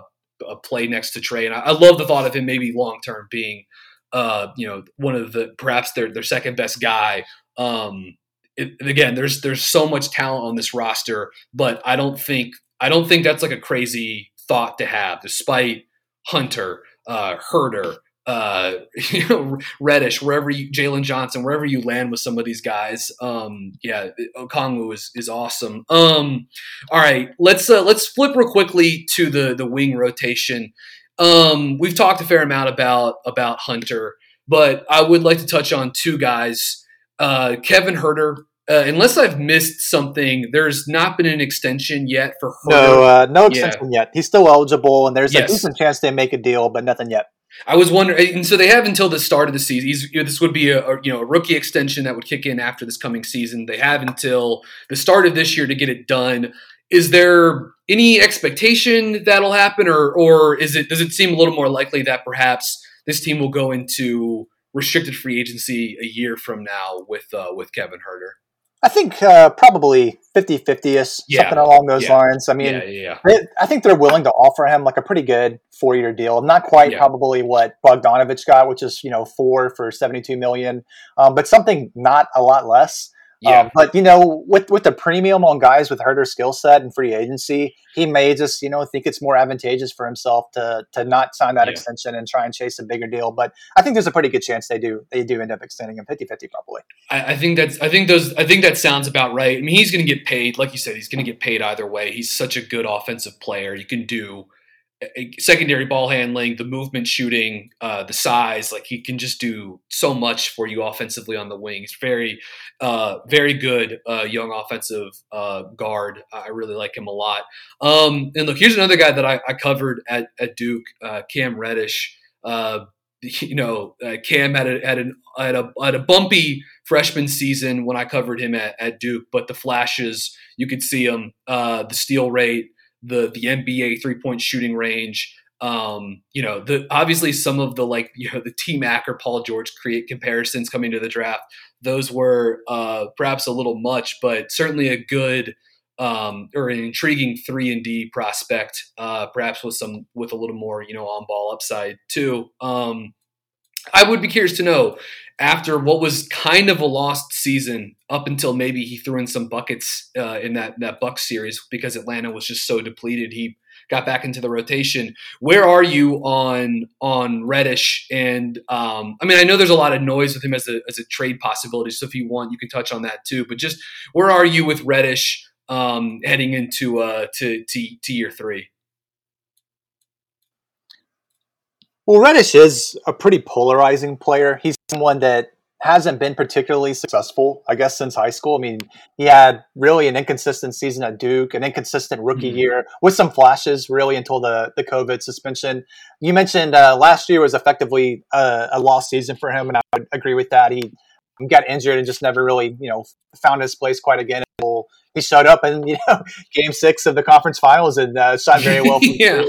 uh play next to Trae. And I, I, love the thought of him maybe long term being, uh, you know, one of the perhaps their their second best guy. Um, it, again, there's there's so much talent on this roster, but I don't think I don't think that's like a crazy thought to have, despite Hunter, uh, Huerter, uh, you know, Reddish, wherever you, Jalen Johnson, wherever you land with some of these guys. Um, yeah, Okongwu is, is awesome. Um, all right, let's, uh, let's flip real quickly to the, the wing rotation. Um, we've talked a fair amount about, about Hunter, but I would like to touch on two guys. Uh, Kevin Huerter uh, unless I've missed something, there's not been an extension yet for her. No, uh, no extension yeah. yet. He's still eligible, and there's yes. a decent chance they make a deal, but nothing yet. I was wondering, and so they have until the start of the season. He's, you know, this would be a, a, you know a rookie extension that would kick in after this coming season. They have until the start of this year to get it done. Is there any expectation that'll happen, or or is it does it seem a little more likely that perhaps this team will go into restricted free agency a year from now with uh, with Kevin Huerter? I think uh, probably 50 50 ish, something along those yeah. lines. I mean, yeah, they, I think they're willing to offer him like a pretty good four year deal. Not quite probably what Bogdanovich got, which is, you know, four for 72 million, um, but something not a lot less. Yeah. Um, but you know, with with the premium on guys with Huerter's skill set and free agency, he may just you know think it's more advantageous for himself to to not sign that yeah. extension and try and chase a bigger deal. But I think there's a pretty good chance they do they do end up extending him 50-50 probably. I, I think that's I think those I think that sounds about right. I mean, he's going to get paid, like you said, he's going to get paid either way. He's such a good offensive player. You can do secondary ball handling, the movement shooting, uh, the size, like he can just do so much for you offensively on the wing. He's very, uh, very good uh, young offensive uh, guard. I really like him a lot. Um, and look, here's another guy that I, I covered at, at Duke, uh, Cam Reddish. Uh, you know, Cam had a, had, an, had, a, had a bumpy freshman season when I covered him at, at Duke, but the flashes, you could see him, the steal rate, the the NBA three point shooting range. Um, you know, the obviously some of the like you know the T Mac or Paul George create comparisons coming to the draft. Those were uh, perhaps a little much, but certainly a good um, or an intriguing three and D prospect, uh, perhaps with some with a little more you know on ball upside too. Um, I would be curious to know after what was kind of a lost season up until maybe he threw in some buckets uh, in that that Buck series because Atlanta was just so depleted. He got back into the rotation. Where are you on on Reddish? And um, I mean, I know there's a lot of noise with him as a as a trade possibility. So if you want, you can touch on that too. But just where are you with Reddish um, heading into uh, to, to to year three? Well, Reddish is a pretty polarizing player. He's someone that hasn't been particularly successful, I guess, since high school. I mean, he had really an inconsistent season at Duke, an inconsistent rookie mm-hmm. year with some flashes, really, until the, the COVID suspension. You mentioned uh, last year was effectively a, a lost season for him, and I would agree with that. He got injured and just never really, you know, found his place quite again he showed up in you know game six of the conference finals and uh, shot very well. yeah.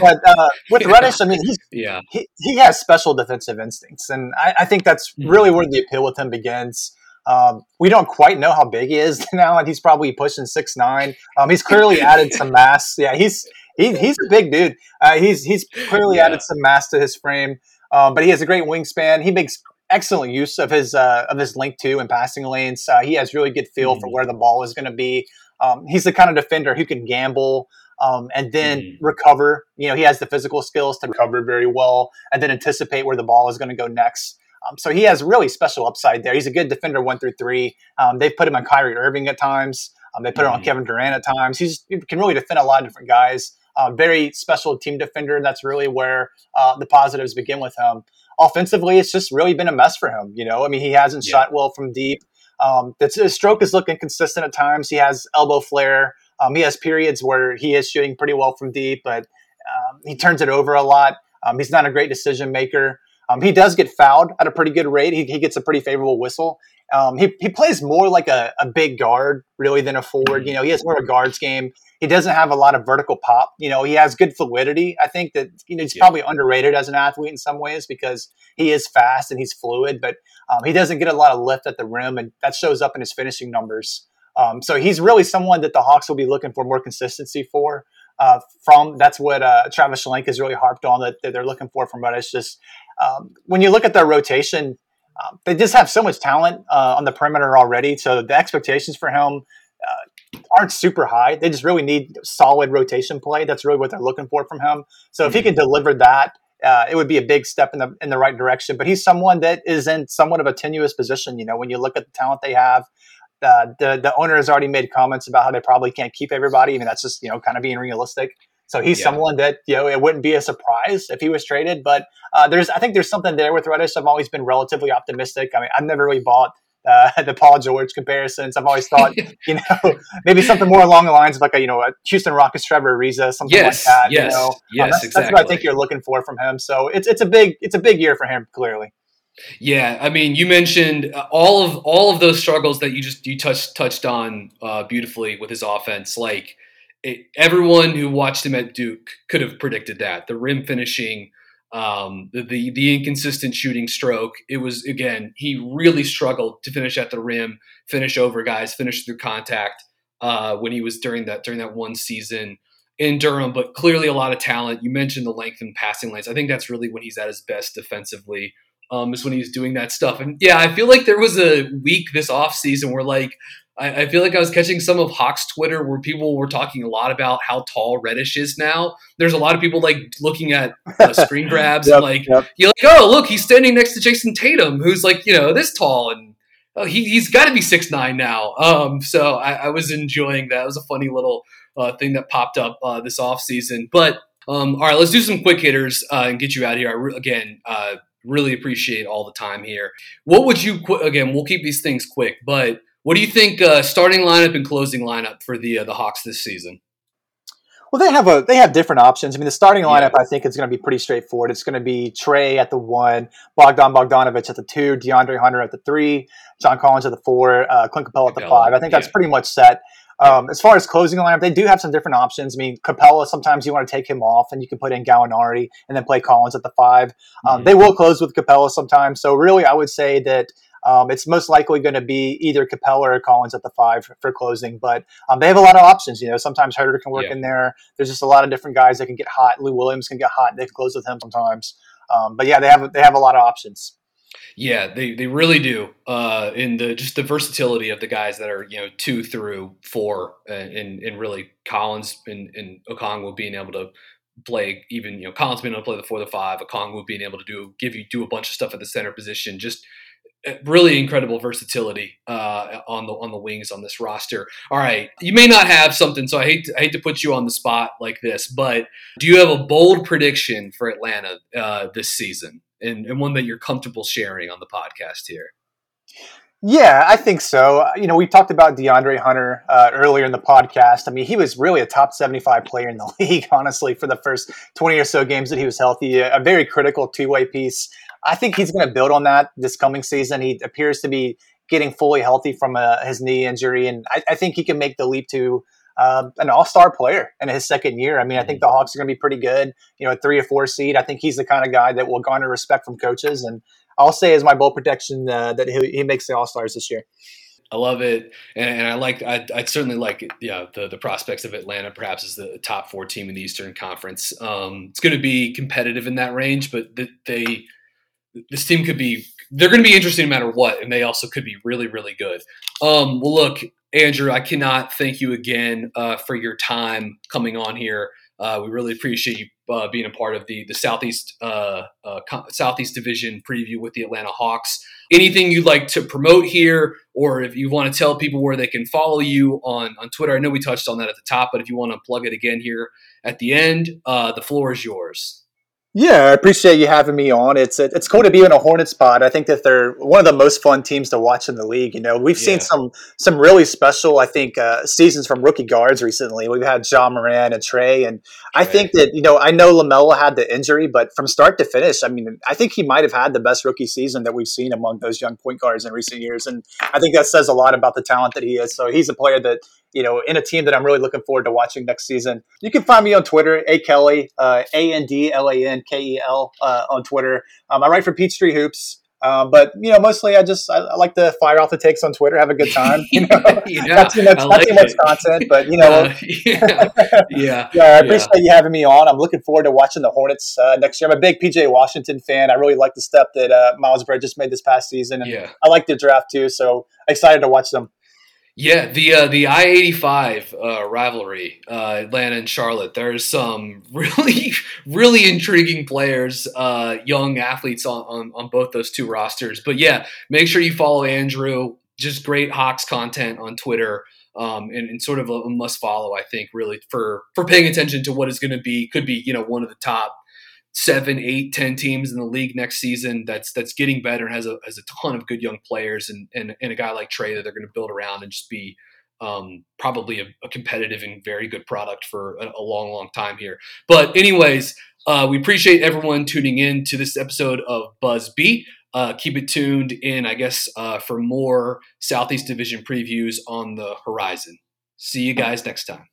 But uh, with Reddish, I mean, he's, yeah, he, he has special defensive instincts, and I, I think that's mm-hmm. really where the appeal with him begins. Um, we don't quite know how big he is now, and he's probably pushing six nine. Um, he's clearly added some mass. Yeah, he's he, he's a big dude. Uh, he's he's clearly yeah. added some mass to his frame. Um, but he has a great wingspan. He makes excellent use of his uh, of his link two and passing lanes. Uh, he has really good feel mm. for where the ball is going to be. Um, he's the kind of defender who can gamble um, and then mm. recover. You know, he has the physical skills to recover very well and then anticipate where the ball is going to go next. Um, so he has really special upside there. He's a good defender one through three. Um, they've put him on Kyrie Irving at times. Um, they put mm-hmm. him on Kevin Durant at times. He's, he can really defend a lot of different guys. Uh, very special team defender. That's really where uh, the positives begin with him. Offensively, it's just really been a mess for him. You know, I mean, he hasn't yeah. shot well from deep. Um, his stroke is looking consistent at times. He has elbow flare. Um, he has periods where he is shooting pretty well from deep, but um, he turns it over a lot. Um, he's not a great decision maker. Um, he does get fouled at a pretty good rate. He, he gets a pretty favorable whistle. Um, he, he plays more like a, a big guard, really, than a forward. You know, he has more of a guards game. He doesn't have a lot of vertical pop. You know, he has good fluidity. I think that you know he's yeah. probably underrated as an athlete in some ways because he is fast and he's fluid, but um, he doesn't get a lot of lift at the rim, and that shows up in his finishing numbers. Um, so he's really someone that the Hawks will be looking for more consistency for. Uh, from that's what uh, Travis Schlenk has really harped on that, that they're looking for from Reddish. Just um, when you look at their rotation, uh, they just have so much talent uh, on the perimeter already. So the expectations for him aren't super high. They just really need solid rotation play. That's really what they're looking for from him. So mm-hmm. if he can deliver that, uh, it would be a big step in the in the right direction. But he's someone that is in somewhat of a tenuous position. You know, when you look at the talent they have, uh, the the owner has already made comments about how they probably can't keep everybody. I mean, that's just you know kind of being realistic. So he's yeah. someone that you know it wouldn't be a surprise if he was traded. But uh, there's I think there's something there with Reddish. I've always been relatively optimistic. I mean, I've never really bought uh, the Paul George comparisons. I've always thought, you know, maybe something more along the lines of like a, you know, a Houston Rockets Trevor Ariza, something yes, like that. Yes, you know? yes, um, that's, exactly. that's what I think you're looking for from him. So it's it's a big it's a big year for him, clearly. Yeah, I mean, you mentioned uh, all of all of those struggles that you just you touched touched on uh, beautifully with his offense. Like it, everyone who watched him at Duke could have predicted that the rim finishing, um, the, the, the inconsistent shooting stroke. It was again he really struggled to finish at the rim, finish over guys, finish through contact uh, when he was during that during that one season in Durham. But clearly a lot of talent. You mentioned the length and passing lanes. I think that's really when he's at his best defensively um, is when he's doing that stuff. And yeah, I feel like there was a week this off season where like I, I, feel like I was catching some of Hawks Twitter where people were talking a lot about how tall Reddish is now. There's a lot of people like looking at uh, screen grabs yep, and like yep. you're like, oh look, he's standing next to Jayson Tatum, who's like you know this tall and. Oh, he, he's got to be six nine now. Um, so I, I, was enjoying that. It was a funny little uh, thing that popped up uh, this off season. But um, all right, let's do some quick hitters uh, and get you out of here. I re- again, uh, Really appreciate all the time here. What would you again? We'll keep these things quick, but what do you think uh, starting lineup and closing lineup for the uh, the Hawks this season? Well, they have a they have different options. I mean, the starting lineup yeah. I think is going to be pretty straightforward. It's going to be Trae at the one, Bogdan Bogdanovich at the two, DeAndre Hunter at the three, John Collins at the four, uh, Clint Capela at the five. I think that's pretty much set. Um, as far as closing the lineup, they do have some different options. I mean, Capela, sometimes you want to take him off and you can put in Gallinari and then play Collins at the five. Um, mm-hmm. They will close with Capela sometimes. So, really, I would say that um, it's most likely going to be either Capela or Collins at the five for, for closing. But um, they have a lot of options. You know, sometimes Huerter can work yeah. in there. There's just a lot of different guys that can get hot. Lou Williams can get hot. They can close with him sometimes. Um, but yeah, they have they have a lot of options. Yeah, they, they really do. Uh, in the just the versatility of the guys that are you know two through four, and and really Collins and, and Okongwu being able to play even you know Collins being able to play the four the five, Okongwu being able to do give you do a bunch of stuff at the center position. Just uh, really incredible versatility uh, on the on the wings on this roster. All right, you may not have something, so I hate to, I hate to put you on the spot like this, but do you have a bold prediction for Atlanta uh, this season? and, and one that you're comfortable sharing on the podcast here. Yeah, I think so. You know, we talked about DeAndre Hunter uh, earlier in the podcast. I mean, he was really a top 75 player in the league, honestly, for the first 20 or so games that he was healthy. A, very critical two way piece. I think he's going to build on that this coming season. He appears to be getting fully healthy from uh, his knee injury, and I, I, think he can make the leap to uh, an all-star player in his second year. I mean, I think the Hawks are going to be pretty good. You know, a three or four seed. I think he's the kind of guy that will garner respect from coaches. And I'll say as my bold protection uh, that he, he, makes the All Stars this year. I love it, and, and I like. I, I certainly like. Yeah, the the prospects of Atlanta perhaps as the top four team in the Eastern Conference. Um, it's going to be competitive in that range, but the, they this team could be they're going to be interesting no matter what, and they also could be really really good. Um, well, look, Andrew, I cannot thank you again uh, for your time coming on here. Uh, we really appreciate you uh, being a part of the the Southeast uh, uh, Southeast Division preview with the Atlanta Hawks. Anything you'd like to promote here, or if you want to tell people where they can follow you on on Twitter? I know we touched on that at the top, but if you want to plug it again here at the end, uh, the floor is yours. Yeah, I appreciate you having me on. It's it's cool to be in a Hornets pod. I think that they're one of the most fun teams to watch in the league. You know, we've yeah. seen some some really special, I think, uh, seasons from rookie guards recently. We've had Ja Morant and Trae, and I think that you know I know LaMelo had the injury, but from start to finish, I mean, I think he might have had the best rookie season that we've seen among those young point guards in recent years, and I think that says a lot about the talent that he is. So he's a player that you know, in a team that I'm really looking forward to watching next season. You can find me on Twitter, A Kelly, uh, A N D L A N K E L uh, on Twitter. Um, I write for Peachtree Hoops. Um, but you know, mostly I just I, I, like to fire off the takes on Twitter, have a good time. You know, yeah, not too much, not like too much content, but you know, uh, yeah, yeah, yeah. I appreciate yeah. you having me on. I'm looking forward to watching the Hornets uh, next year. I'm a big PJ Washington fan. I really like the step that uh, Miles Bridges made this past season, and yeah. I like the draft too. So excited to watch them. Yeah, the uh, the I eighty five uh, rivalry, uh, Atlanta and Charlotte. There's some really really intriguing players, uh, young athletes on, on on both those two rosters. But yeah, make sure you follow Andrew. Just great Hawks content on Twitter. Um, and, and, sort of a must follow, I think, really for for paying attention to what is going to be could be you know one of the top seven, eight, ten teams in the league next season. That's that's getting better and has a has a ton of good young players and and, and a guy like Trae that they're going to build around and just be um, probably a, a, competitive and very good product for a, a long, long time here. But anyways, uh, we appreciate everyone tuning in to this episode of Buzz Beat. Uh, keep it tuned in, I guess, uh, for more Southeast Division previews on the horizon. See you guys next time.